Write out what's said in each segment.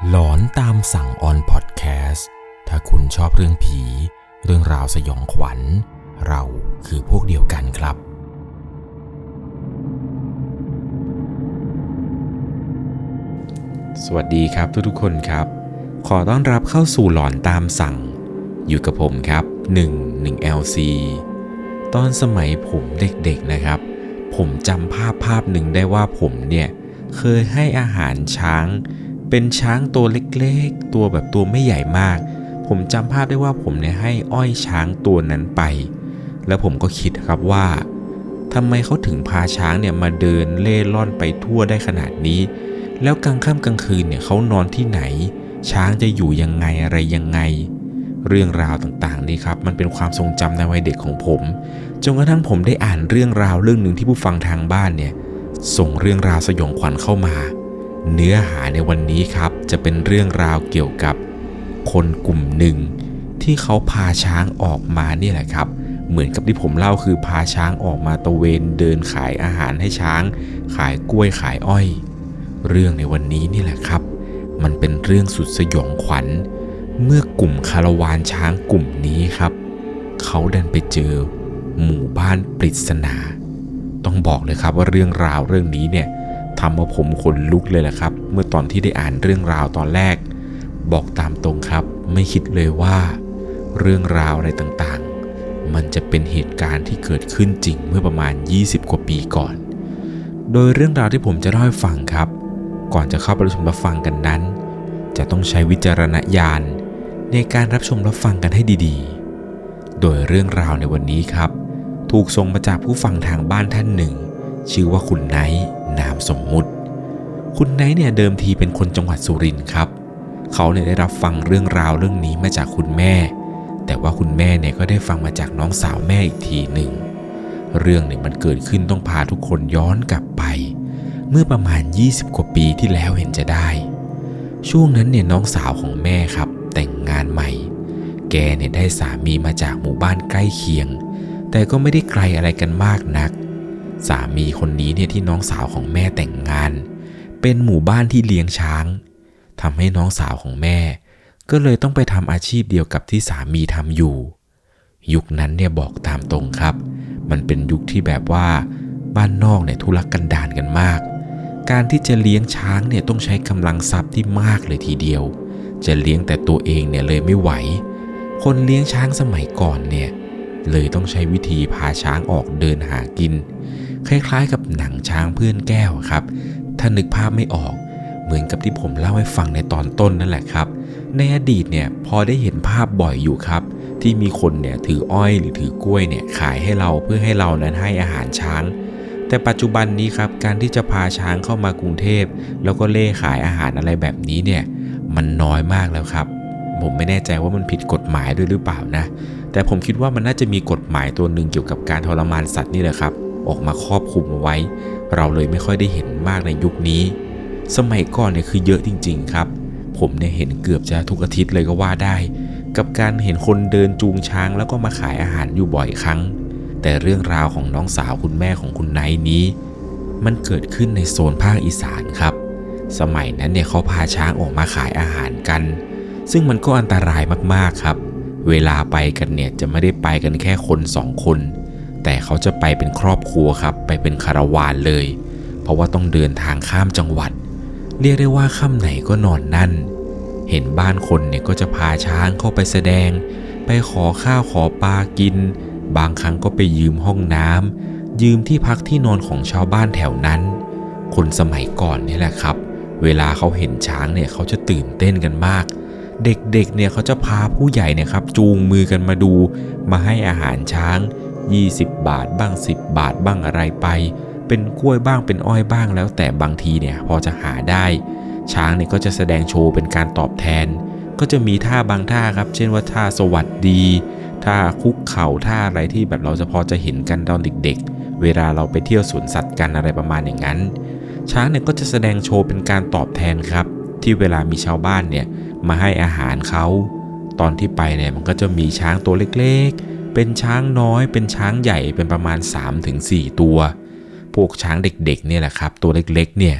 หลอนตามสั่งออนพอดแคสต์ถ้าคุณชอบเรื่องผี เรื่องราวสยองขวัญ เราคือพวกเดียวกันครับ สวัสดีครับทุกๆคนครับ ขอต้อนรับเข้าสู่หลอนตามสั่ง อยู่กับผมครับ 1 1 LC ตอนสมัยผมเด็กๆนะครับ ผมจำภาพภาพหนึ่งได้ว่าผมเนี่ย เคยให้อาหารช้าง เป็นช้างตัวเล็กๆ ตัวแบบตัวไม่ใหญ่มาก ผมจำภาพได้ว่าผมเนี่ยให้อ้อยช้างตัวนั้นไป แล้วผมก็คิดครับว่าทำไมเขาถึงพาช้างเนี่ยมาเดินเล่ร่อนไปทั่วได้ขนาดนี้ แล้วกลางค่ำกลางคืนเนี่ยเขานอนที่ไหน ช้างจะอยู่ยังไงอะไรยังไง เรื่องราวต่างๆนี่ครับ มันเป็นความทรงจำในวัยเด็กของผมจนกระทั่งผมได้อ่านเรื่องราวเรื่องหนึ่งที่ผู้ฟังทางบ้านเนี่ยส่งเรื่องราวสยองขวัญเข้ามา เนื้อหาในวันนี้ครับจะเป็นเรื่องราวเกี่ยวกับ คนกลุ่มหนึ่ง ที่เขาพาช้างออกมานี่แหละครับ เหมือนกับที่ผมเล่าคือพาช้างออกมาตะเวนเดินขายอาหารให้ช้าง ขายกล้วยขายอ้อย เรื่องในวันนี้นี่แหละครับ มันเป็นเรื่องสุดสยองขวัญ เมื่อกลุ่มคาราวานช้างกลุ่มนี้ครับ เขาเดันไปเจอ หมู่บ้านปริศนา ต้องบอกเลยครับว่าเรื่องราวเรื่องนี้เนี่ย ทำเอาผมขนลุกเลยแหละครับ เมื่อตอนที่ได้อ่านเรื่องราวตอนแรก บอกตามตรงครับ ไม่คิดเลยว่า เรื่องราวอะไรต่างๆ มันจะเป็นเหตุการณ์ที่เกิดขึ้นจริงเมื่อประมาณ 20 กว่าปีก่อน โดยเรื่องราวที่ผมจะเล่าให้ฟังครับ ก่อนจะเข้าไปรับชมรับฟังกันนั้น จะต้องใช้วิจารณญาณ ในการรับชมรับฟังกันให้ดีๆ โดยเรื่องราวในวันนี้ครับ ถูกส่งมาจากผู้ฟังทางบ้านท่านหนึ่ง ชื่อว่าคุณไนท์ นามสมมุติ คุณไนท์เนี่ยเดิมทีเป็นคนจังหวัดสุรินทร์ครับ เขาเนี่ยได้รับฟังเรื่องราวเรื่องนี้มาจากคุณแม่ แต่ว่าคุณแม่เนี่ยก็ได้ฟังมาจากน้องสาวแม่อีกทีหนึ่ง เรื่องเนี่ยมันเกิดขึ้นต้องพาทุกคนย้อนกลับไป เมื่อประมาณ 20 กว่าปีที่แล้วเห็นจะได้ ช่วงนั้นเนี่ยน้องสาวของแม่ครับ แต่งงานใหม่ แกเนี่ยได้สามีมาจากหมู่บ้านใกล้เคียง แต่ก็ไม่ได้ไกลอะไรกันมากนัก สามีคนนี้เนี่ยที่น้องสาวของแม่แต่งงาน เป็นหมู่บ้านที่เลี้ยงช้างทำให้น้องสาวของแม่ ก็เลยต้องไปทำอาชีพเดียวกับที่สามีทำอยู่ ยุคนั้นเนี่ยบอกตามตรงครับ มันเป็นยุคที่แบบว่า บ้านนอกเนี่ยทุรกันดารกันมาก การที่จะเลี้ยงช้างเนี่ยต้องใช้กำลังทรัพย์ที่มากเลยทีเดียว จะเลี้ยงแต่ตัวเองเนี่ยเลยไม่ไหว คนเลี้ยงช้างสมัยก่อนเนี่ยเลยต้องใช้วิธีพาช้างออกเดินหากิน คล้ายๆ กับหนังช้างเพื่อนแก้วครับ ถ้านึกภาพไม่ออกเหมือนกับที่ผมเล่าให้ฟังในตอนต้นนั่นแหละครับ ในอดีตเนี่ยพอได้เห็นภาพบ่อยอยู่ครับ ที่มีคนเนี่ยถืออ้อยหรือถือกล้วยเนี่ยขายให้เราเพื่อให้เรานั้นให้อาหารช้าง แต่ปัจจุบันนี้ครับการที่จะพาช้างเข้ามากรุงเทพ แล้วก็เล่ขายอาหารอะไรแบบนี้เนี่ยมันน้อยมากแล้วครับ ผมไม่แน่ใจว่ามันผิดกฎหมายด้วยหรือเปล่านะ แต่ผมคิดว่ามันน่าจะมีกฎหมายตัวหนึ่งเกี่ยวกับการทรมานสัตว์นี่แหละครับ ออกมาครอบคลุมเอาไว้ เราเลยไม่ค่อยได้เห็นมากในยุคนี้ สมัยก่อนเนี่ยคือเยอะจริง ๆ ครับ ผมเนี่ยเห็นเกือบจะทุกอาทิตย์เลยก็ว่าได้ กับการเห็นคนเดินจูงช้างแล้วก็มาขายอาหารอยู่บ่อยครั้ง แต่เรื่องราวของน้องสาวคุณแม่ของคุณไนท์นี้ มันเกิดขึ้นในโซนภาคอีสานครับ สมัยนั้นเนี่ยเขาพาช้างออกมาขายอาหารกัน ซึ่งมันก็อันตรายมากๆครับ เวลาไปกันเนี่ยจะไม่ได้ไปกันแค่คนสองคน แต่เขาจะไปเป็นครอบครัวครับ ไปเป็นคาราวานเลย เพราะว่าต้องเดินทางข้ามจังหวัด เรียกได้ว่าค่ำไหนก็นอนนั่น เห็นบ้านคนเนี่ยก็จะพาช้างเข้าไปแสดง ไปขอข้าวขอปลากิน บางครั้งก็ไปยืมห้องน้ำยืมที่พักที่นอนของชาวบ้านแถวนั้น คนสมัยก่อนนี่แหละครับ เวลาเขาเห็นช้างเนี่ยเขาจะตื่นเต้นกันมากเด็กๆ เนี่ยเขาจะพาผู้ใหญ่เนี่ยครับจูงมือกันมาดู มาให้อาหารช้าง 20 บาทบ้าง 10 บาทบ้างอะไรไป เป็นกล้วยบ้างเป็นอ้อยบ้างแล้ว แต่บางทีเนี่ยพอจะหาได้ ช้างเนี่ยก็จะแสดงโชว์เป็นการตอบแทน ก็จะมีท่าบางท่าครับ เช่นว่าท่าสวัสดีท่าคุกเข่าท่าอะไรที่แบบเราจะพอจะเห็นกันตอนเด็ก ๆ เวลาเราไปเที่ยวสวนสัตว์กันอะไรประมาณอย่างนั้น ช้างเนี่ยก็จะแสดงโชว์เป็นการตอบแทนครับ ที่เวลามีชาวบ้านเนี่ยมาให้อาหารเขาตอนที่ไปเนี่ยมันก็จะมีช้างตัวเล็ก เป็นช้างน้อยเป็นช้างใหญ่เป็นประมาณ 3-4 ตัว พวกช้างเด็กๆเนี่ยแหละครับ ตัวเล็กๆเนี่ย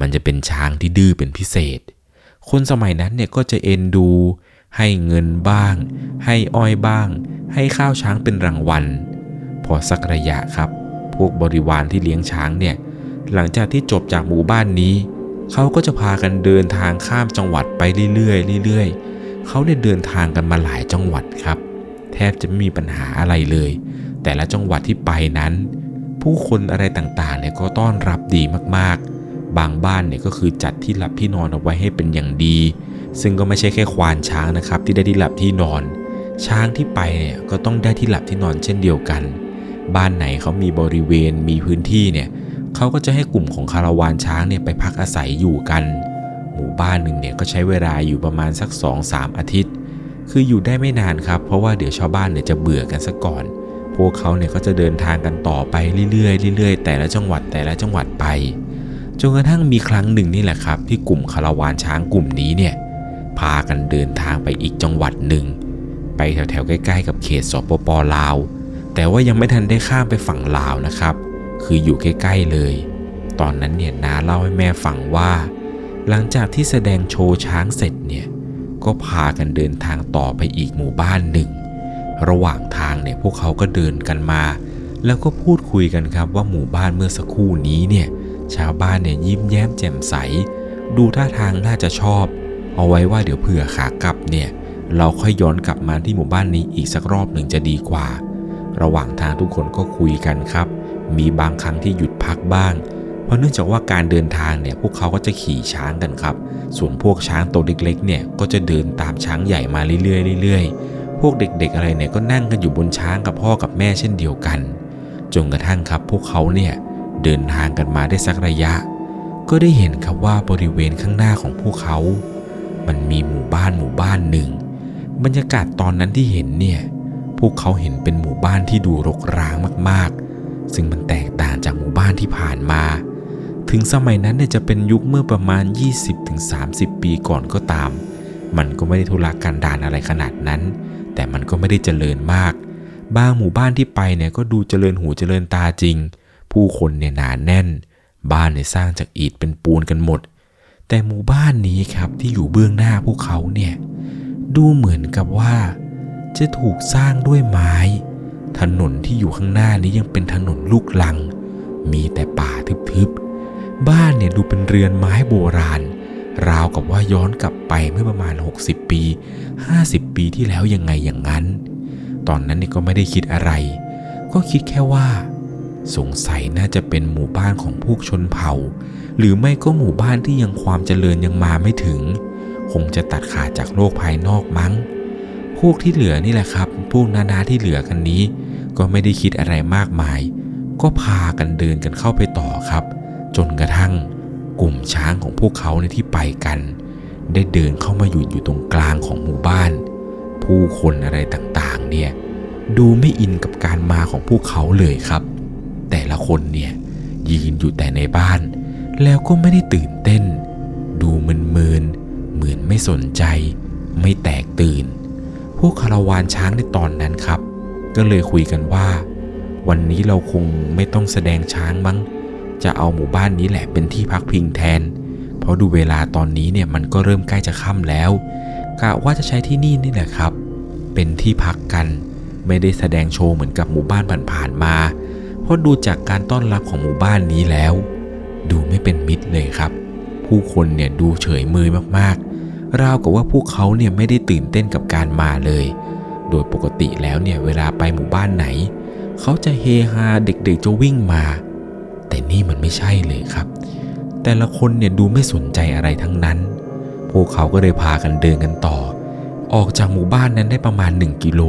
มันจะเป็นช้างที่ดื้อเป็นพิเศษ คนสมัยนั้นเนี่ยก็จะเอ็นดู ให้เงินบ้าง ให้อ้อยบ้าง ให้ข้าวช้างเป็นรางวัล พอสักระยะครับ พวกบริวารที่เลี้ยงช้างเนี่ยหลังจากที่จบจากหมู่บ้านนี้ เขาก็จะพากันเดินทางข้ามจังหวัดไปเรื่อยๆเรื่อยๆเขาได้เดินทางกันมาหลายจังหวัดครับ แทบจะไม่มีปัญหาอะไรเลย แต่ละจังหวัดที่ไปนั้น ผู้คนอะไรต่างๆเนี่ยก็ต้อนรับดีมากๆ บางบ้านเนี่ยก็คือจัดที่หลับที่นอนเอาไว้ให้เป็นอย่างดี ซึ่งก็ไม่ใช่แค่ควานช้างนะครับ ที่ได้ที่หลับที่นอน ช้างที่ไปเนี่ยก็ต้องได้ที่หลับที่นอนเช่นเดียวกัน บ้านไหนเขามีบริเวณมีพื้นที่เนี่ยเขาก็จะให้กลุ่มของคาราวานช้างเนี่ยไปพักอาศัยอยู่กัน หมู่บ้านหนึ่งเนี่ยก็ใช้เวลาอยู่ประมาณสัก 2-3 อาทิตย์ คืออยู่ได้ไม่นานครับ เพราะว่าเดี๋ยวชาวบ้านเนี่ยจะเบื่อกันซะก่อน พวกเขาเนี่ยก็จะเดินทางกันต่อไปเรื่อยๆเรื่อยๆ แต่ละจังหวัดแต่ละจังหวัดไป จนกระทั่งมีครั้งหนึ่งนี่แหละครับ ที่กลุ่มคาราวานช้างกลุ่มนี้เนี่ยพากันเดินทางไปอีกจังหวัดหนึ่ง ไปแถวๆใกล้ ๆ กับเขตสปปลาว แต่ว่ายังไม่ทันได้ข้ามไปฝั่งลาวนะครับ คืออยู่ใกล้ๆเลย ตอนนั้นเนี่ยน้าเล่าให้แม่ฟังว่า หลังจากที่แสดงโชว์ช้างเสร็จเนี่ย ก็พากันเดินทางต่อไปอีกหมู่บ้านหนึ่ง ระหว่างทางเนี่ยพวกเขาก็เดินกันมา แล้วก็พูดคุยกันครับว่าหมู่บ้านเมื่อสักครู่นี้เนี่ยชาวบ้านเนี่ยยิ้มแย้มแจ่มใส ดูท่าทางน่าจะชอบ เอาไว้ว่าเดี๋ยวเผื่อขากลับเนี่ยเราค่อยย้อนกลับมาที่หมู่บ้านนี้อีกสักรอบหนึ่งจะดีกว่า ระหว่างทางทุกคนก็คุยกันครับ มีบางครั้งที่หยุดพักบ้าง ราะเนื่องจากว่าการเดินทางเนี่ยพวกเขาก็จะขี่ช้างกันครับ ส่วนพวกช้างตัวเล็กๆเนี่ยก็จะเดินตามช้างใหญ่มาเรื่อยๆเรื่อยๆ พวกเด็กๆอะไรเนี่ยก็นั่งกันอยู่บนช้างกับพ่อกับแม่เช่นเดียวกันจนกระทั่งครับพวกเขาเนี่ยเดินทางกันมาได้สักระยะ ก็ได้เห็นครับว่าบริเวณข้างหน้าของพวกเขา มันมีหมู่บ้านหมู่บ้านหนึ่ง บรรยากาศตอนนั้นที่เห็นเนี่ยพวกเขาเห็นเป็นหมู่บ้านที่ดูรกร้างมากๆ ซึ่งมันแตกต่างจากหมู่บ้านที่ผ่านมา ถึงสมัยนั้นเนี่ยจะเป็นยุคเมื่อประมาณ 20-30 ปีก่อนก็ตาม มันก็ไม่ได้ทุรกันดารอะไรขนาดนั้น แต่มันก็ไม่ได้เจริญมาก บางหมู่บ้านที่ไปเนี่ยก็ดูเจริญหูเจริญตาจริง ผู้คนเนี่ยหนาแน่น บ้านเนี่ยสร้างจากอิฐเป็นปูนกันหมด แต่หมู่บ้านนี้ครับที่อยู่เบื้องหน้าพวกเขาเนี่ยดูเหมือนกับว่า จะถูกสร้างด้วยไม้ ถนนที่อยู่ข้างหน้านี้ยังเป็นถนนลูกลัง มีแต่ป่าทึบๆ บ้านเนี่ยดูเป็นเรือนไม้โบราณ ราวกับว่าย้อนกลับไปเมื่อประมาณ 60 ปี 50 ปีที่แล้วยังไงอย่างนั้น ตอนนั้นเนี่ยก็ไม่ได้คิดอะไร ก็คิดแค่ว่า สงสัยน่าจะเป็นหมู่บ้านของพวกชนเผ่า หรือไม่ก็หมู่บ้านที่ยังความเจริญยังมาไม่ถึง คงจะตัดขาดจากโลกภายนอกมั้ง พวกที่เหลือนี่แหละครับ พวกนานาที่เหลือกันนี้ ก็ไม่ได้คิดอะไรมากมาย ก็พากันเดินกันเข้าไปต่อ นกระทั่งกลุ่มช้างของพวกเขาในที่ไปกัน ได้เดินเข้ามาอยู่อยู่ตรงกลางของหมู่บ้าน ผู้คนอะไรต่างๆ เนี่ยดูไม่อินกับการมาของพวกเขาเลยครับ แต่ละคนเนี่ยยืนอยู่แต่ในบ้าน แล้วก็ไม่ได้ตื่นเต้น ดูมึนๆเหมือนไม่สนใจ ไม่แตกตื่น พวกคาราวานช้างในตอนนั้นครับ ก็เลยคุยกันว่า วันนี้เราคงไม่ต้องแสดงช้างมั้ง จะเอาหมู่บ้านนี้แหละเป็นที่พักพิงแทน เพราะดูเวลาตอนนี้เนี่ยมันก็เริ่มใกล้จะค่ำแล้วกะว่าจะใช้ที่นี่นี่แหละครับ เป็นที่พักกัน ไม่ได้แสดงโชว์เหมือนกับหมู่บ้านผ่านๆมา เพราะดูจากการต้อนรับของหมู่บ้านนี้แล้ว ดูไม่เป็นมิตรเลยครับ ผู้คนเนี่ยดูเฉยมือมากๆ ราวกับว่าพวกเขาเนี่ยไม่ได้ตื่นเต้นกับการมาเลย โดยปกติแล้วเนี่ยเวลาไปหมู่บ้านไหน เขาจะเฮฮาเด็กๆจะวิ่งมา แต่นี่มันไม่ใช่เลยครับ แต่ละคนเนี่ยดูไม่สนใจอะไรทั้งนั้น พวกเขาก็เลยพากันเดินกันต่อ ออกจากหมู่บ้านนั้นได้ประมาณ 1 กิโล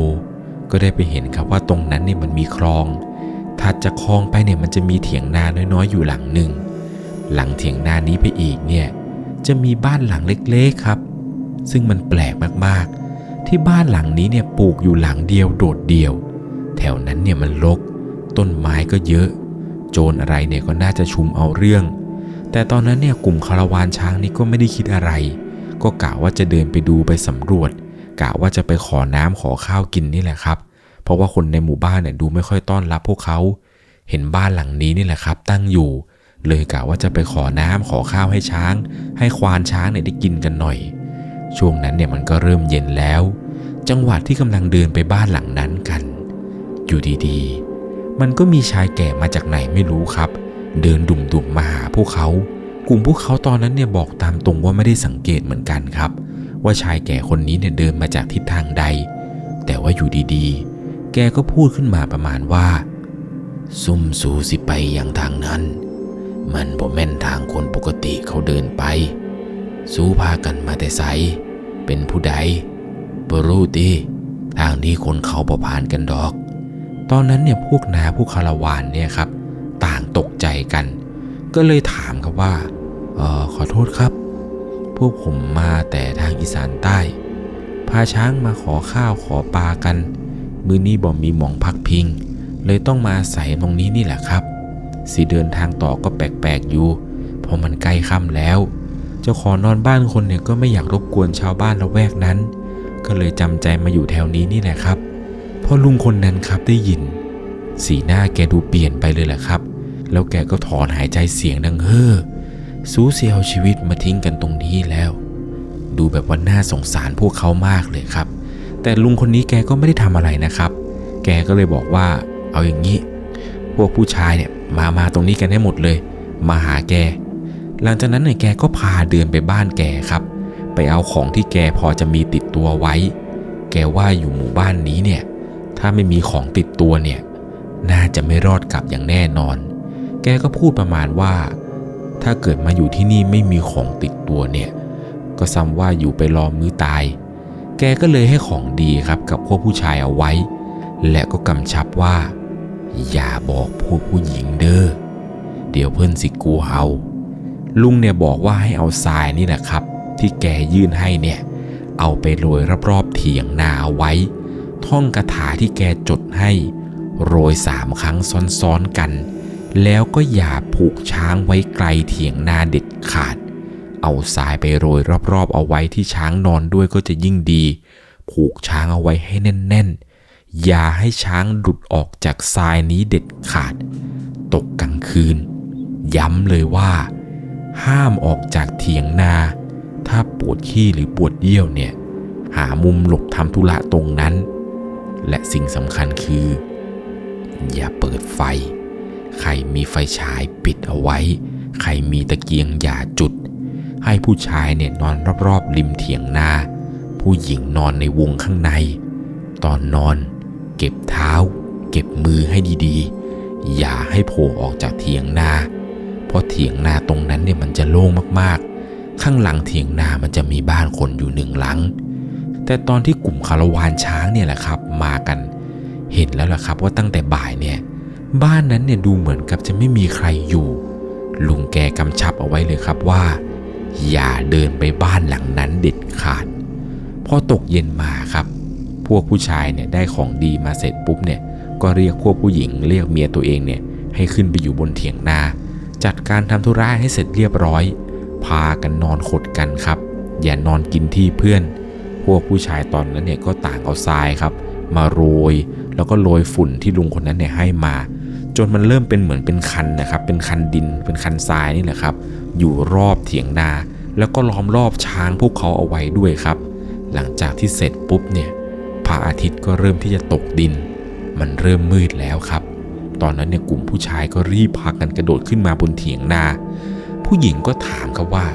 ก็ได้ไปเห็นครับว่าตรงนั้นเนี่ยมันมีคลองถัดจากคลองไปเนี่ยมันจะมีเถียงนาน้อยๆอยู่หลังหนึ่ง หลังเถียงนานี้ไปอีกเนี่ยจะมีบ้านหลังเล็กๆครับ ซึ่งมันแปลกมากๆ ที่บ้านหลังนี้เนี่ยปลูกอยู่หลังเดียวโดดเดี่ยว แถวนั้นเนี่ยมันรกต้นไม้ก็เยอะ โจรอะไรเนี่ยก็น่าจะชุมเอาเรื่อง แต่ตอนนั้นเนี่ยกลุ่มคาราวานช้างนี่ก็ไม่ได้คิดอะไร ก็กะว่าจะเดินไปดูไปสำรวจกะว่าจะไปขอน้ำขอข้าวกินนี่แหละครับ เพราะว่าคนในหมู่บ้านเนี่ยดูไม่ค่อยต้อนรับพวกเขา เห็นบ้านหลังนี้นี่แหละครับ ตั้งอยู่ เลยกะว่าจะไปขอน้ำขอข้าวให้ช้าง ให้ควานช้างเนี่ยได้กินกันหน่อย ช่วงนั้นเนี่ยมันก็เริ่มเย็นแล้ว จังหวะที่กำลังเดินไปบ้านหลังนั้นกัน อยู่ดีๆ มันก็มีชายแก่มาจากไหนไม่รู้ครับ เดินดุ่มๆมาหาพวกเขา กลุ่มพวกเขาตอนนั้นเนี่ยบอกตามตรงว่าไม่ได้สังเกตเหมือนกันครับ ว่าชายแก่คนนี้เนี่ยเดินมาจากทิศทางใด แต่ว่าอยู่ดีๆ แกก็พูดขึ้นมาประมาณว่า ซุ่มสูสิไปอย่างทางนั้น มันบ่แม่นทางคนปกติเขาเดินไป สู้พากันมาแต่ไสเป็นผู้ใดบรู้ติทางที่คนเขาบ่ผ่านกันดอก ตอนนั้นเนี่ยพวกนาพวกคาราวานเนี่ยครับต่างตกใจกัน ก็เลยถามครับว่าออขอโทษครับ พวกผมมาแต่ทางอีสานใต้ พาช้างมาขอข้าวขอปลากัน มือนี้บ่มีหมองพักพิง เลยต้องมาอาศัยตรงนี้นี่แหละครับสิเดินทางต่อก็แปลกๆอยู่ เพราะมันใกล้ค่ำแล้ว เจ้าขอนอนบ้านคนเนี่ยก็ไม่อยากรบกวนชาวบ้านละแวกนั้น ก็เลยจำใจมาอยู่แถวนี้นี่แหละครับ พอลุงคนนั้นครับได้ยิน สีหน้าแกดูเปลี่ยนไปเลยแหละครับ แล้วแกก็ถอนหายใจเสียงดังเฮ้อสูเสียเอาชีวิตมาทิ้งกันตรงนี้แล้ว ดูแบบว่าน่าสงสารพวกเขามากเลยครับ แต่ลุงคนนี้แกก็ไม่ได้ทำอะไรนะครับ แกก็เลยบอกว่า เอาอย่างนี้ พวกผู้ชายเนี่ยมามาตรงนี้กันให้หมดเลย มาหาแก หลังจากนั้นเนี่ยแกก็พาเดินไปบ้านแกครับ ไปเอาของที่แกพอจะมีติดตัวไว้ แกว่าอยู่หมู่บ้านนี้เนี่ย ถ้าไม่มีของติดตัวเนี่ย น่าจะไม่รอดกลับอย่างแน่นอน แกก็พูดประมาณว่า ถ้าเกิดมาอยู่ที่นี่ไม่มีของติดตัวเนี่ย ก็ซ้ำว่าอยู่ไปรอมื้อตาย แกก็เลยให้ของดีครับกับพวกผู้ชายเอาไว้ และก็กำชับว่า อย่าบอกพวกผู้หญิงเด้อ เดี๋ยวเพื่อนสิกลัวเอาลุงเนี่ยบอกว่าให้เอาทรายนี่แหละครับ ที่แกยื่นให้เนี่ย เอาไปโรยรอบๆเถียงนาเอาไว้ ท่องคาถาที่แกจดให้ โรยสามครั้งซ้อนๆกัน แล้วก็อย่าผูกช้างไว้ไกลเถียงนาเด็ดขาด เอาทรายไปโรยรอบๆเอาไว้ที่ช้างนอนด้วยก็จะยิ่งดี ผูกช้างเอาไว้ให้แน่นๆ อย่าให้ช้างหลุดออกจากทรายนี้เด็ดขาด ตกกลางคืน ย้ำเลยว่า ห้ามออกจากเถียงนา ถ้าปวดขี้หรือปวดเยี่ยวเนี่ยหามุมหลบทำธุระตรงนั้น และสิ่งสำคัญคือ อย่าเปิดไฟ ใครมีไฟฉายปิดเอาไว้ ใครมีตะเกียงอย่าจุด ให้ผู้ชายเนี่ยนอนรอบๆริมเถียงนา ผู้หญิงนอนในวงข้างใน ตอนนอน เก็บเท้า เก็บมือให้ดีๆ อย่าให้โผล่ออกจากเถียงนา เพราะเถียงนาตรงนั้นเนี่ยมันจะโล่งมากๆ ข้างหลังเถียงนามันจะมีบ้านคนอยู่หนึ่งหลัง แต่ตอนที่กลุ่มคาราวานช้างเนี่ยแหละครับ มากัน เห็นแล้วล่ะครับว่าตั้งแต่บ่ายเนี่ย บ้านนั้นเนี่ยดูเหมือนกับจะไม่มีใครอยู่ ลุงแกกำชับเอาไว้เลยครับว่า อย่าเดินไปบ้านหลังนั้นเด็ดขาดพอตกเย็นมาครับ พวกผู้ชายเนี่ยได้ของดีมาเสร็จปุ๊บเนี่ยก็เรียกพวกผู้หญิงเรียกเมียตัวเองเนี่ยให้ขึ้นไปอยู่บนเถียงนา จัดการทำธุระให้เสร็จเรียบร้อย พากันนอนขดกันครับ อย่านอนกินที่เพื่อน พวกผู้ชายตอนนั้นเนี่ยก็ต่างเอาทรายครับ มาโรย แล้วก็โรยฝุ่นที่ลุงคนนั้นเนี่ยให้มา จนมันเริ่มเป็นเหมือนเป็นคันนะครับ เป็นคันดิน เป็นคันทรายนี่แหละครับ อยู่รอบเถียงนา แล้วก็ล้อมรอบช้างพวกเขาเอาไว้ด้วยครับ หลังจากที่เสร็จปุ๊บเนี่ยพระอาทิตย์ก็เริ่มที่จะตกดิน มันเริ่มมืดแล้วครับ ตอนนั้นเนี่ยกลุ่มผู้ชายก็รีบพากันกระโดดขึ้นมาบนเถียงนา ผู้หญิงก็ถามครับว่า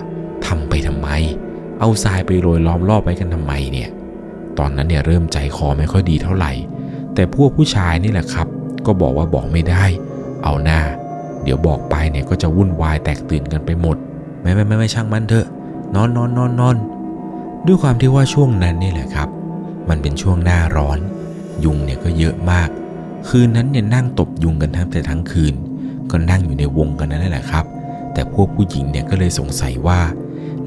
ทำไปทำไม เอาทรายไปโรยล้อมรอบไว้กันทำไมเนี่ย ตอนนั้นเนี่ยเริ่มใจคอไม่ค่อยดีเท่าไหร่ แต่พวกผู้ชายนี่แหละครับ ก็บอกว่าบอกไม่ได้ เอาหน้า เดี๋ยวบอกไปเนี่ยก็จะวุ่นวายแตกตื่นกันไปหมด ไม่ไม่ไม่ไม่ช่างมันเถอะ นอนนอนนอนนอนด้วยความที่ว่าช่วงนั้นนี่แหละครับ มันเป็นช่วงหน้าร้อน ยุงเนี่ยก็เยอะมาก คืนนั้นเนี่ยนั่งตบยุงกันทั้งแต่ทั้งคืน ก็นั่งอยู่ในวงกันนั่นแหละครับ แต่พวกผู้หญิงเนี่ยก็เลยสงสัยว่า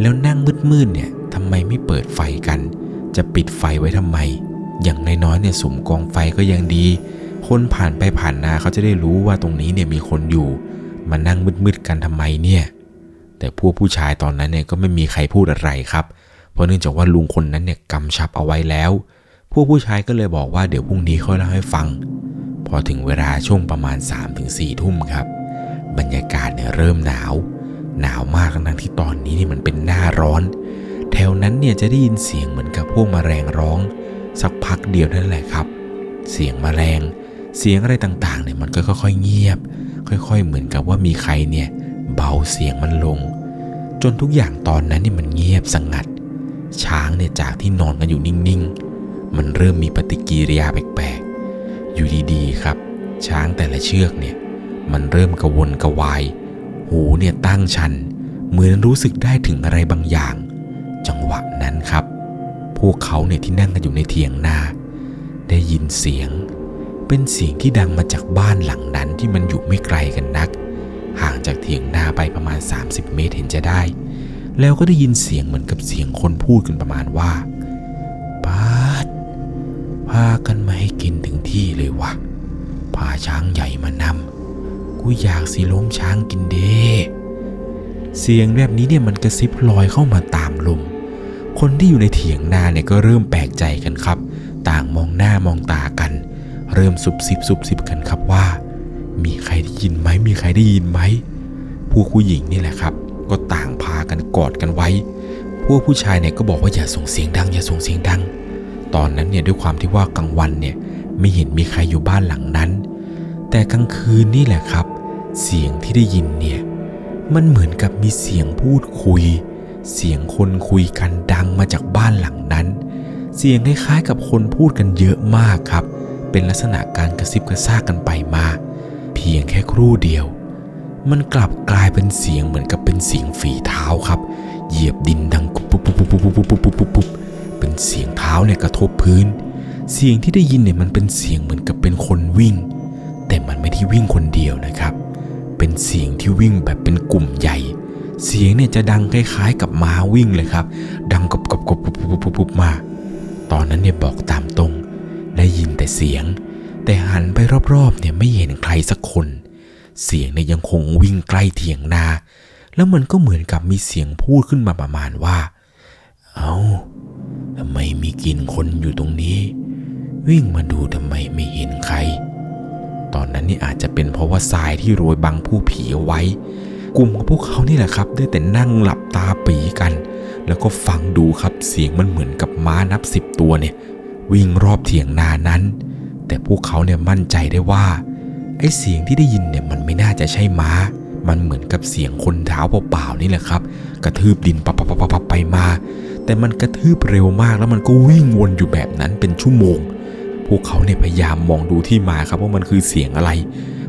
แล้วนั่งมืดๆเนี่ยทำไมไม่เปิดไฟกัน จะปิดไฟไว้ทำไม อย่างน้อยๆเนี่ยสมกองไฟก็ยังดี คนผ่านไปผ่านนาเขาจะได้รู้ว่าตรงนี้เนี่ยมีคนอยู่ มานั่งมืดๆกันทำไมเนี่ย แต่พวกผู้ชายตอนนั้นเนี่ยก็ไม่มีใครพูดอะไรครับ เพราะเนื่องจากว่าลุงคนนั้นเนี่ยกำชับเอาไว้แล้ว พวกผู้ชายก็เลยบอกว่าเดี๋ยวพรุ่งนี้ค่อยเล่าให้ฟัง พอถึงเวลาช่วงประมาณ3-4ถึงทุ่มครับ บรรยากาศเนี่ยเริ่มหนาว หนาวมากทั้งที่ตอนนี้นี่มันเป็นหน้าร้อน แถวนั้นเนี่ยจะได้ยินเสียงเหมือนกับพวกมแมลงร้อง สักพักเดียวนั่นแหละครับ เสียงมแมลง เสียงอะไรต่างๆเนี่ยมันก็ค่อยๆเงียบ ค่อยๆเหมือนกับว่ามีใครเนี่ยเบาเสียงมันลง จนทุกอย่างตอนนั้นนี่มันเงียบสงัด ช้างเนี่ยจากที่นอนกันอยู่นิ่งๆ มันเริ่มมีปฏิกิริยาแปลกๆ อยู่ดีๆครับ ช้างแต่ละเชือกเนี่ยมันเริ่มกระวนกระวาย หูเนี่ยตั้งชัน เหมือนรู้สึกได้ถึงอะไรบางอย่าง จังหวะนั้นครับ พวกเขาเนี่ยที่นั่งกันอยู่ในเถียงนา ได้ยินเสียง เป็นเสียงที่ดังมาจากบ้านหลังนั้นที่มันอยู่ไม่ไกลกันนัก ห่างจากเถียงนาไปประมาณ 30 เมตรเห็นจะได้ แล้วก็ได้ยินเสียงเหมือนกับเสียงคนพูดกันประมาณว่าปาดพากันมาให้กินถึงที่เลยวะพาช้างใหญ่มานำ กูอยากสิล้มช้างกินเด้เสียงแบบนี้เนี่ยมันกระซิบลอยเข้ามาตามลม คนที่อยู่ในเถียงนาเนี่ยก็เริ่มแปลกใจกันครับ ต่างมองหน้ามองตากัน เริ่มสุบซิบสุบซิบกันครับว่า มีใครได้ยินไหมมีใครได้ยินไหมผู้ผู้หญิงนี่แหละครับ ก็ต่างพากันกอดกันไว้ พวกผู้ชายเนี่ยก็บอกว่าอย่าส่งเสียงดัง อย่าส่งเสียงดัง ตอนนั้นเนี่ยด้วยความที่ว่ากลางวันเนี่ยไม่เห็นมีใครอยู่บ้านหลังนั้น แต่กลางคืนนี่แหละครับ เสียงที่ได้ยินเนี่ย มันเหมือนกับมีเสียงพูดคุย เสียงคนคุยกันดังมาจากบ้านหลังนั้น เสียงคล้ายๆกับคนพูดกันเยอะมากครับ เป็นลักษณะการกระซิบกระซากกันไปมา เพียงแค่ครู่เดียว มันกลับกลายเป็นเสียงเหมือนกับเป็นเสียงฝีเท้าครับ เหยียบดินดังปุ๊บปุ๊บปุ๊บปุ๊บปุ๊บปุ๊บปุ๊บปุ๊บปุ๊บเป็นเสียงเท้าเนี่ยกระทบพื้น เสียงที่ได้ยินเนี่ยมันเป็นเสียงเหมือนกับเป็นคนวิ่ง ที่วิ่งคนเดียวนะครับ เป็นเสียงที่วิ่งแบบเป็นกลุ่มใหญ่ เสียงเนี่ยจะดังคล้ายๆ กับม้าวิ่งเลยครับ ดังกบกบกบปุบปุบปุบปุบมา ตอนนั้นเนี่ยบอกตามตรง ได้ยินแต่เสียง แต่หันไปรอบๆเนี่ยไม่เห็นใครสักคน เสียงเนี่ยยังคงวิ่งใกล้เถียงนา แล้วมันก็เหมือนกับมีเสียงพูดขึ้นมาประมาณว่า เอาทำไมมีกลิ่นคนอยู่ตรงนี้ วิ่งมาดูทำไมไม่เห็นใคร ตอนนั้นนี่อาจจะเป็นเพราะว่าทรายที่โรยบังผู้ผีเอาไว้ กลุ่มของพวกเขานี่แหละครับ ได้แต่นั่งหลับตาปีกัน แล้วก็ฟังดูครับเสียงมันเหมือนกับม้านับสิบตัวเนี่ย วิ่งรอบเถียงนานั้น แต่พวกเขาเนี่ยมั่นใจได้ว่าไอ้เสียงที่ได้ยินเนี่ยมันไม่น่าจะใช่ม้า มันเหมือนกับเสียงคนเท้าเปล่าๆนี่แหละครับ กระทืบดินปับปับปับปับไปมา แต่มันกระทืบเร็วมากแล้วมันก็วิ่งวนอยู่แบบนั้นเป็นชั่วโมง พวกเขาเนี่ยพยายามมองดูที่มาครับว่ามันคือเสียงอะไร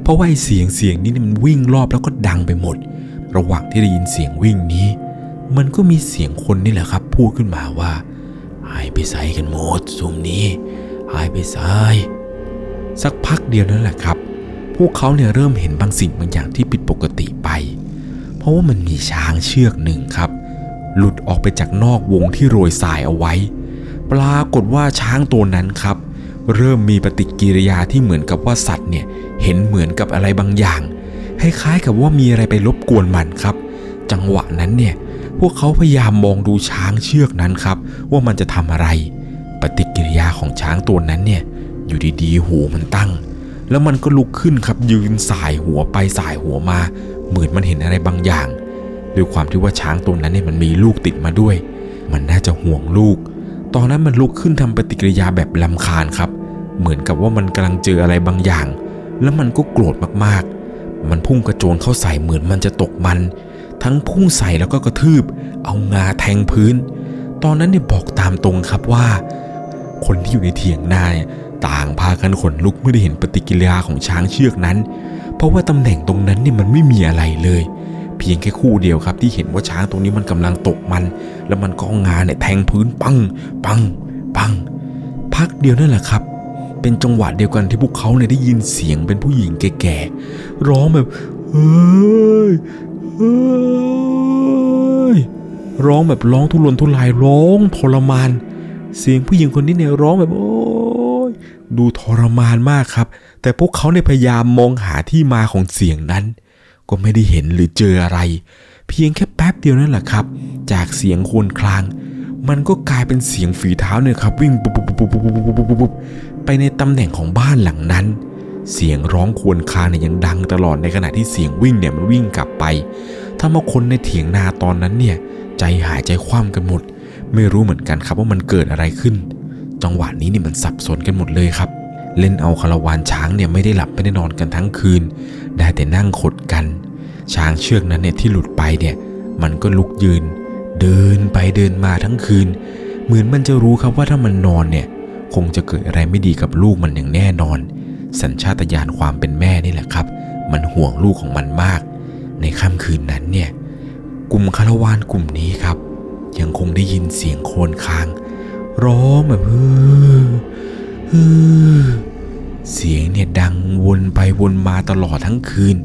เพราะว่าไอ้เสียงเสียงนี่มันวิ่งรอบแล้วก็ดังไปหมด ระหว่างที่ได้ยินเสียงวิ่งนี้ มันก็มีเสียงคนนี่แหละครับ พูดขึ้นมาว่าหายไปใส่กันหมดซุมนี้หายไปใส่สักพักเดียวนั่นแหละครับ พวกเขาเนี่ยเริ่มเห็นบางสิ่งบางอย่างที่ผิดปกติไป เพราะว่ามันมีช้างเชือกหนึ่งครับ หลุดออกไปจากนอกวงที่โรยทรายเอาไว้ ปรากฏว่าช้างตัวนั้นครับ เริ่มมีปฏิกิริยาที่เหมือนกับว่าสัตว์เนี่ยเห็นเหมือนกับอะไรบางอย่างคล้ายๆกับว่ามีอะไรไปรบกวนมันครับ จังหวะนั้นเนี่ยพวกเขาพยายามมองดูช้างเชือกนั้นครับ ว่ามันจะทำอะไร ปฏิกิริยาของช้างตัวนั้นเนี่ยอยู่ดีๆหูมันตั้ง แล้วมันก็ลุกขึ้นครับยืนสายหัวไปสายหัวมา เหมือนมันเห็นอะไรบางอย่างด้วยความที่ว่าช้างตัวนั้นเนี่ยมันมีลูกติดมาด้วย มันน่าจะห่วงลูก ตอนนั้นมันลุกขึ้นทำปฏิกิริยาแบบลำคาญครับ เหมือนกับว่ามันกำลังเจออะไรบางอย่าง แล้วมันก็โกรธมากๆ มันพุ่งกระโจนเข้าใส่เหมือนมันจะตกมัน ทั้งพุ่งใส่แล้วก็กระทืบ เอางาแทงพื้น ตอนนั้นเนี่ยบอกตามตรงครับว่า คนที่อยู่ในเถียงนาต่างพากันขนลุกเมื่อได้เห็นปฏิกิริยาของช้างเชือกนั้น เพราะว่าตำแหน่งตรงนั้นเนี่ยมันไม่มีอะไรเลย เพียงแค่คู่เดียวครับ ที่เห็นว่าช้างตรงนี้มันกำลังตกมัน แล้วมันก็เอางาเนี่ยแทงพื้นปัง ปัง ปัง พักเดียวนั่นแหละครับ เป็นจังหวะเดียวกันที่พวกเขาเนี่ยได้ยินเสียงเป็นผู้หญิงแก่ๆร้องแบบเฮ้ยเฮ้ยร้องแบบร้องทุรนทุรายร้องทรมาน เสียงผู้หญิงคนนี้เนี่ยร้องแบบโอ้ยดูทรมานมากครับ แต่พวกเขาเนี่ยพยายามมองหาที่มาของเสียงนั้น ก็ไม่ได้เห็นหรือเจออะไร เพียงแค่แป๊บเดียวนั่นแหละครับ จากเสียงครวรคลาง มันก็กลายเป็นเสียงฝีเท้าเนี่ยครับ วิ่งปุ๊บปุ๊บปุ๊บปุ๊บปุ๊บปุ๊บปุ๊บปุ๊บไปในตำแหน่งของบ้านหลังนั้น เสียงร้องควญครางเนี่ยยังดังตลอดในขณะที่เสียงวิ่งเนี่ยมันวิ่งกลับไป ถ้ามาคนในเถียงนาตอนนั้นเนี่ยใจหายใจคว่ำกันหมด ไม่รู้เหมือนกันครับว่ามันเกิดอะไรขึ้น จังหวะนี้นี่มันสับสนกันหมดเลยครับ เล่นเอาคาราวานช้างเนี่ยไม่ได้หลับไม่ได้นอนกันทั้งคืน ได้แต่นั่งขดกัน ช้างเชือกนั้นเนี่ยที่หลุดไปเนี่ย มันก็ลุกยืน เดินไปเดินมาทั้งคืน เหมือนมันจะรู้ครับว่าถ้ามันนอนเนี่ย คงจะเกิดอะไรไม่ดีกับลูกมันอย่างแน่นอน สัญชาตญาณความเป็นแม่นี่แหละครับ มันห่วงลูกของมันมาก ในค่ำคืนนั้นเนี่ย กลุ่มคาราวานกลุ่มนี้ครับ ยังคงได้ยินเสียงโคลนคาง ร้องแบบเฮ้อ ฮ้อเสียงเนี่ยดังวนไปวนมาตลอดทั้งคืน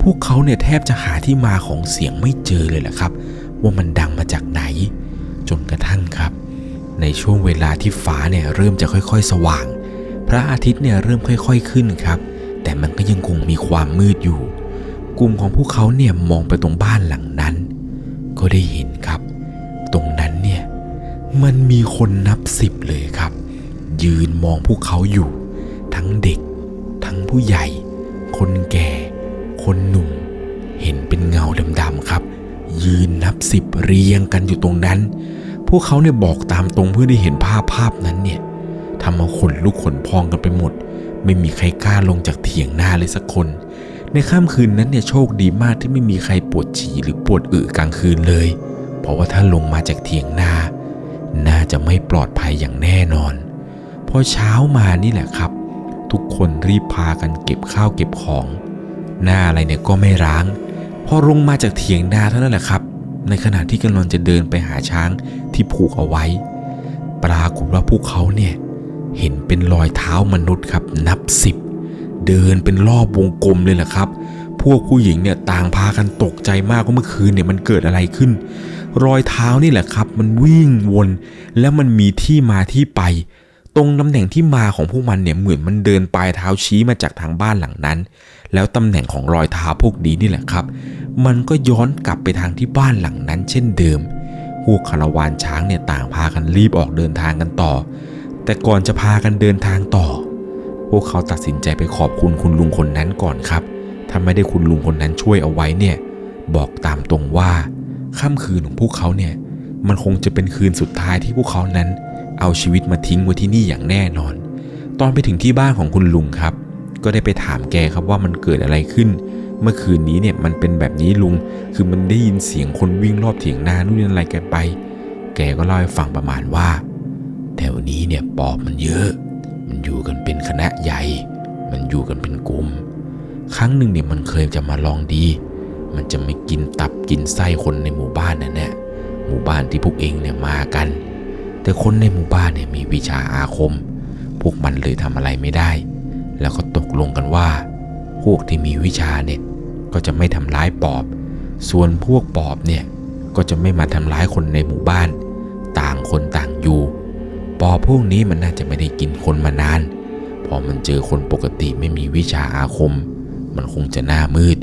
พวกเขาเนี่ยแทบจะหาที่มาของเสียงไม่เจอเลยแหละครับ ว่ามันดังมาจากไหน จนกระทั่งครับ ในช่วงเวลาที่ฟ้าเนี่ยเริ่มจะค่อยๆ สว่าง พระอาทิตย์เนี่ยเริ่มค่อย ๆขึ้นครับ แต่มันก็ยังคงมีความมืดอยู่ กลุ่มของพวกเขาเนี่ยมองไปตรงบ้านหลังนั้น ก็ได้เห็นครับ ตรงนั้นเนี่ยมันมีคนนับสิบเลยครับ ยืนมองพวกเขาอยู่ ทั้งเด็ก ทั้งผู้ใหญ่ คนแก่ คนหนุ่ม เห็นเป็นเงาดำๆครับ ยืนนับสิบเรียงกันอยู่ตรงนั้น พวกเขาเนี่ยบอกตามตรงเพื่อได้เห็นภาพภาพนั้นเนี่ยทำเอาขนลุกขนพองกันไปหมด ไม่มีใครกล้าลงจากเถียงหน้าเลยสักคน ในค่ำคืนนั้นเนี่ยโชคดีมากที่ไม่มีใครปวดฉี่หรือปวดอึกลางคืนเลย เพราะว่าถ้าลงมาจากเถียงหน้าน่าจะไม่ปลอดภัยอย่างแน่นอน พอเช้ามานี่แหละครับ ทุกคนรีบพากันเก็บข้าวเก็บของ หน้าอะไรเนี่ยก็ไม่ร้าง พอลงมาจากเถียงนาเท่านั้นแหละครับ ในขณะที่กำลังจะเดินไปหาช้างที่ผูกเอาไว้ ปรากฏว่าพวกเขาเนี่ยเห็นเป็นรอยเท้ามนุษย์ครับนับสิบเดินเป็นรอบวงกลมเลยแหละครับ พวกผู้หญิงเนี่ยต่างพากันตกใจมากว่าเมื่อคืนเนี่ยมันเกิดอะไรขึ้น รอยเท้านี่แหละครับ มันวิ่งวน แล้วมันมีที่มาที่ไป ตรงตำแหน่งที่มาของพวกมันเนี่ยเหมือนมันเดินปลายเท้าชี้มาจากทางบ้านหลังนั้น แล้วตำแหน่งของรอยเท้าพวกนี้นี่แหละครับ มันก็ย้อนกลับไปทางที่บ้านหลังนั้น เช่นเดิม พวกคาราวานช้างเนี่ยต่างพากันรีบออกเดินทางกันต่อ แต่ก่อนจะพากันเดินทางต่อ พวกเขาตัดสินใจไปขอบคุณคุณลุงคนนั้นก่อนครับ ถ้าไม่ได้คุณลุงคนนั้นช่วยเอาไว้เนี่ย บอกตามตรงว่าค่ำคืนของพวกเขาเนี่ย มันคงจะเป็นคืนสุดท้ายที่พวกเขานั้น เอาชีวิตมาทิ้งไว้ที่นี่อย่างแน่นอน ตอนไปถึงที่บ้านของคุณลุงครับ ก็ได้ไปถามแกครับว่ามันเกิดอะไรขึ้น เมื่อคืนนี้เนี่ยมันเป็นแบบนี้ลุง คือมันได้ยินเสียงคนวิ่งรอบเถียงนานู่นนี่อะไรกันไป แกก็เล่าให้ฟังประมาณว่าแถวนี้เนี่ยปอบมันเยอะ มันอยู่กันเป็นคณะใหญ่ มันอยู่กันเป็นกลุ่ม ครั้งหนึ่งเนี่ยมันเคยจะมาลองดี มันจะไม่กินตับกินไส้คนในหมู่บ้านนั่นแหละหมู่บ้านที่พวกเองเนี่ยมากัน แต่คนในหมู่บ้านเนี่ยมีวิชาอาคม พวกมันเลยทำอะไรไม่ได้ แล้วก็ตกลงกันว่า พวกที่มีวิชาเนี่ยก็จะไม่ทำร้ายปอบ ส่วนพวกปอบเนี่ยก็จะไม่มาทำร้ายคนในหมู่บ้าน ต่างคนต่างอยู่ ปอบพวกนี้มันน่าจะไม่ได้กินคนมานาน พอมันเจอคนปกติไม่มีวิชาอาคม มันคงจะหน้ามืด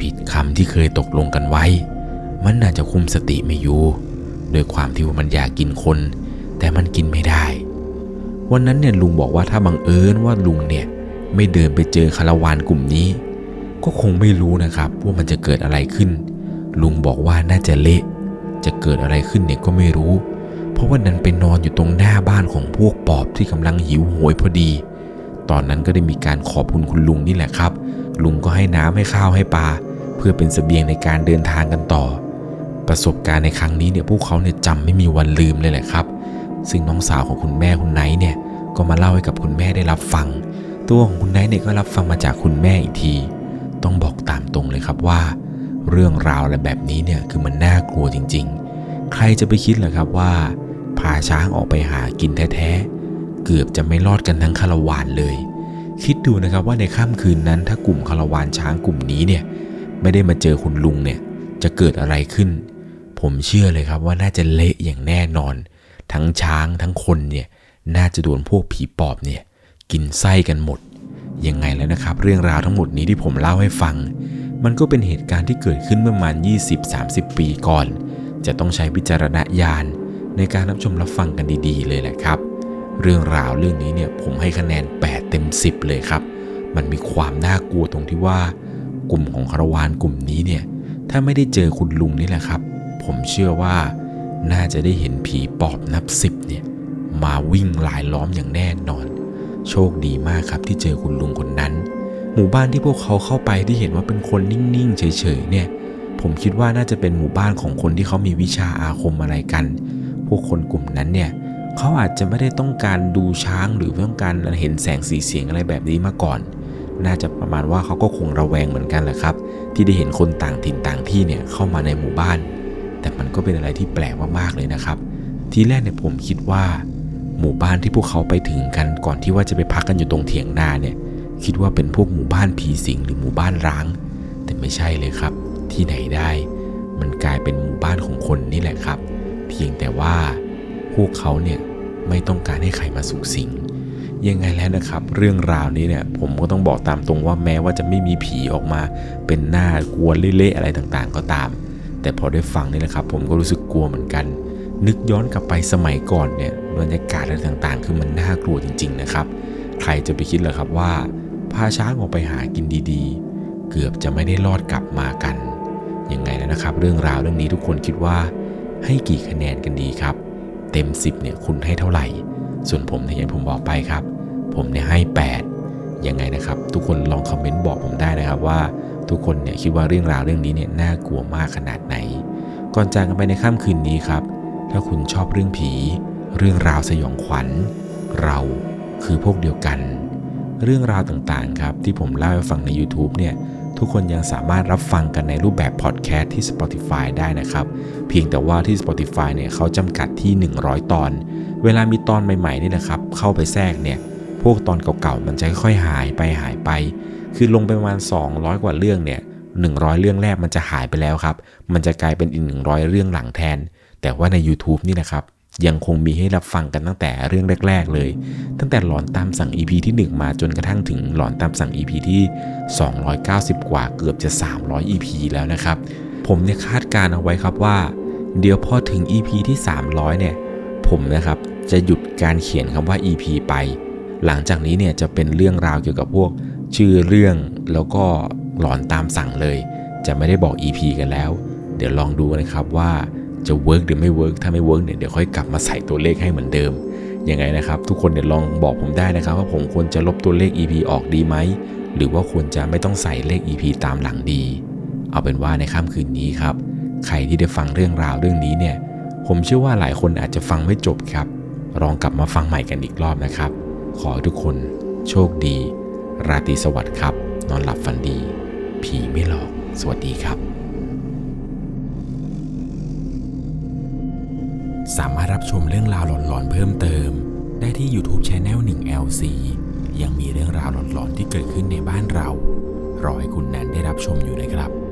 ผิดคำที่เคยตกลงกันไว้ มันน่าจะคุมสติไม่อยู่โดยความที่ว่ามันอยากกินคน แต่มันกินไม่ได้ วันนั้นเนี่ยลุงบอกว่าถ้าบังเอิญว่าลุงเนี่ยไม่เดินไปเจอคาราวานกลุ่มนี้ ก็คงไม่รู้นะครับว่ามันจะเกิดอะไรขึ้น ลุงบอกว่าน่าจะเละ จะเกิดอะไรขึ้นเนี่ยก็ไม่รู้ เพราะว่านันไปนอนอยู่ตรงหน้าบ้านของพวกปอบที่กำลังหิวโหยพอดี ตอนนั้นก็ได้มีการขอบคุณคุณลุงนี่แหละครับ ลุงก็ให้น้ำให้ข้าวให้ปลาเพื่อเป็นเสบียงในการเดินทางกันต่อ ประสบการณ์ในครั้งนี้เนี่ยพวกเขาเนี่ยจำไม่มีวันลืมเลยแหละครับ ซึ่งน้องสาวของคุณแม่คุณไนท์เนี่ยก็มาเล่าให้กับคุณแม่ได้รับฟัง ตัวของคุณไนท์เนี่ยก็รับฟังมาจากคุณแม่อีกที ต้องบอกตามตรงเลยครับว่า เรื่องราวอะไรแบบนี้เนี่ยคือมันน่ากลัวจริง ๆ ใครจะไปคิดเหรอครับว่า พาช้างออกไปหากินแท้ๆเกือบจะไม่รอดกันทั้งคาราวานเลย คิดดูนะครับว่าในค่ำคืนนั้นถ้ากลุ่มคาราวานช้างกลุ่มนี้เนี่ยไม่ได้มาเจอคุณลุงเนี่ยจะเกิดอะไรขึ้น ผมเชื่อเลยครับว่าน่าจะเละอย่างแน่นอน ทั้งช้างทั้งคนเนี่ยน่าจะโดนพวกผีปอบเนี่ยกินไส้กันหมด ยังไงแล้วนะครับ เรื่องราวทั้งหมดนี้ที่ผมเล่าให้ฟัง มันก็เป็นเหตุการณ์ที่เกิดขึ้นเมื่อประมาณ 20-30 ปีก่อน จะต้องใช้วิจารณญาณในการรับชมรับฟังกันดีๆ เลยแหละครับ เรื่องราวเรื่องนี้เนี่ยผมให้คะแนน 8 เต็ม 10 เลยครับ มันมีความน่ากลัวตรงที่ว่า กลุ่มของคารวานกลุ่มนี้เนี่ยถ้าไม่ได้เจอคุณลุงนี่แหละครับ ผมเชื่อว่า น่าจะได้เห็นผีปอบนับสิบเนี่ยมาวิ่งลายล้อมอย่างแน่นอน โชคดีมากครับที่เจอคุณลุงคนนั้น หมู่บ้านที่พวกเขาเข้าไปที่เห็นว่าเป็นคนนิ่งๆ เฉยๆเนี่ย ผมคิดว่าน่าจะเป็นหมู่บ้านของคนที่เขามีวิชาอาคมอะไรกัน พวกคนกลุ่มนั้นเนี่ยเขาอาจจะไม่ได้ต้องการดูช้างหรือต้องการเห็นแสงสีเสียงอะไรแบบนี้มาก่อน น่าจะประมาณว่าเขาก็คงระแวงเหมือนกันแหละครับ ที่ได้เห็นคนต่างถิ่นต่างที่เนี่ยเข้ามาในหมู่บ้าน แต่มันก็เป็นอะไรที่แปลกมากๆเลยนะครับ ทีแรกเนี่ยผมคิดว่า หมู่บ้านที่พวกเขาไปถึงกันก่อนที่ว่าจะไปพักกันอยู่ตรงเถียงนาเนี่ย คิดว่าเป็นพวกหมู่บ้านผีสิงหรือหมู่บ้านร้าง แต่ไม่ใช่เลยครับ ที่ไหนได้ มันกลายเป็นหมู่บ้านของคนนี่แหละครับ เพียงแต่ว่าพวกเขาเนี่ยไม่ต้องการให้ใครมาสุกสิงยังไงแล้วนะครับ เรื่องราวนี้เนี่ยผมก็ต้องบอกตามตรงว่าแม้ว่าจะไม่มีผีออกมา เป็นหน้ากลัวเละๆอะไรต่างๆ ก็ตาม แต่พอได้ฟังนี่แหละครับ ผมก็รู้สึกกลัวเหมือนกัน นึกย้อนกลับไปสมัยก่อนเนี่ยบรรยากาศอะไรต่างๆ คือมันน่ากลัวจริง ๆ นะครับ ใครจะไปคิดเหรอครับว่าพาช้างออกไปหากินดีๆ เกือบจะไม่ได้รอดกลับมากันยังไงแล้วนะครับ เรื่องราวเรื่องนี้ทุกคนคิดว่า ให้กี่คะแนนกันดีครับ เต็ม 10เนี่ยคุณให้เท่าไหร่ ส่วนผมเนี่ยอย่างผมบอกไปครับ ผมเนี่ยให้ 8 ยังไงนะครับ ทุกคนลองคอมเมนต์บอกผมได้นะครับว่า ทุกคนเนี่ยคิดว่าเรื่องราวเรื่องนี้เนี่ยน่ากลัวมากขนาดไหน ก่อนจากกันไปในค่ำคืนนี้ครับ ถ้าคุณชอบเรื่องผี เรื่องราวสยองขวัญ เราคือพวกเดียวกัน เรื่องราวต่างๆครับที่ผมเล่าให้ฟังใน YouTube เนี่ยทุกคนยังสามารถรับฟังกันในรูปแบบพอดแคสต์ที่ Spotify ได้นะครับ เพียงแต่ว่าที่ Spotify เนี่ยเขาจำกัดที่ 100 ตอน เวลามีตอนใหม่ๆนี่นะครับ เข้าไปแทรกเนี่ย พวกตอนเก่าๆ มันจะค่อยๆหายไปหายไป คือลงไปประมาณ 200 กว่าเรื่องเนี่ย100 เรื่องแรกมันจะหายไปแล้วครับ มันจะกลายเป็นอีก 100 เรื่องหลังแทน แต่ว่าใน YouTube นี่นะครับ ยังคงมีให้รับฟังกันตั้งแต่เรื่องแรก ๆ เลย ตั้งแต่หลอนตามสั่ง EP ที่ 1 มาจนกระทั่งถึงหลอนตามสั่ง EP ที่ 290 กว่าเกือบจะ 300 EP แล้วนะครับ ผมเนี่ยคาดการเอาไว้ครับว่า เดี๋ยวพอถึง EP ที่ 300 เนี่ย ผมนะครับจะหยุดการเขียนคำว่า EP ไป หลังจากนี้เนี่ยจะเป็นเรื่องราวเกี่ยวกับพวก ชื่อเรื่องแล้วก็หลอนตามสั่งเลย จะไม่ได้บอก EP กันแล้ว เดี๋ยวลองดูนะครับว่าจะ work หรือไม่ work ถ้าไม่ work เนี่ยเดี๋ยวค่อยกลับมาใส่ตัวเลขให้เหมือนเดิมยังไงนะครับ ทุกคนเดี๋ยวลองบอกผมได้นะครับ ว่าผมควรจะลบตัวเลข EP ออกดีไหมหรือว่าควรจะไม่ต้องใส่เลข EP ตามหลังดี เอาเป็นว่าในค่ำคืนนี้ครับ ใครที่ได้ฟังเรื่องราวเรื่องนี้เนี่ย ผมเชื่อว่าหลายคนอาจจะฟังไม่จบครับลองกลับมาฟังใหม่กันอีกรอบนะครับ ขอให้ทุกคนโชคดี ราตรีสวัสดิ์ครับ นอนหลับฝันดี ผีไม่หลอก สวัสดีครับ สามารถรับชมเรื่องราวหลอนๆเพิ่มเติม ได้ที่ YouTube c h anel 1 LC ยังมีเรื่องราวหลอนๆที่เกิดขึ้นในบ้านเรา รอให้คุณแนนได้รับชมอยู่นะครับ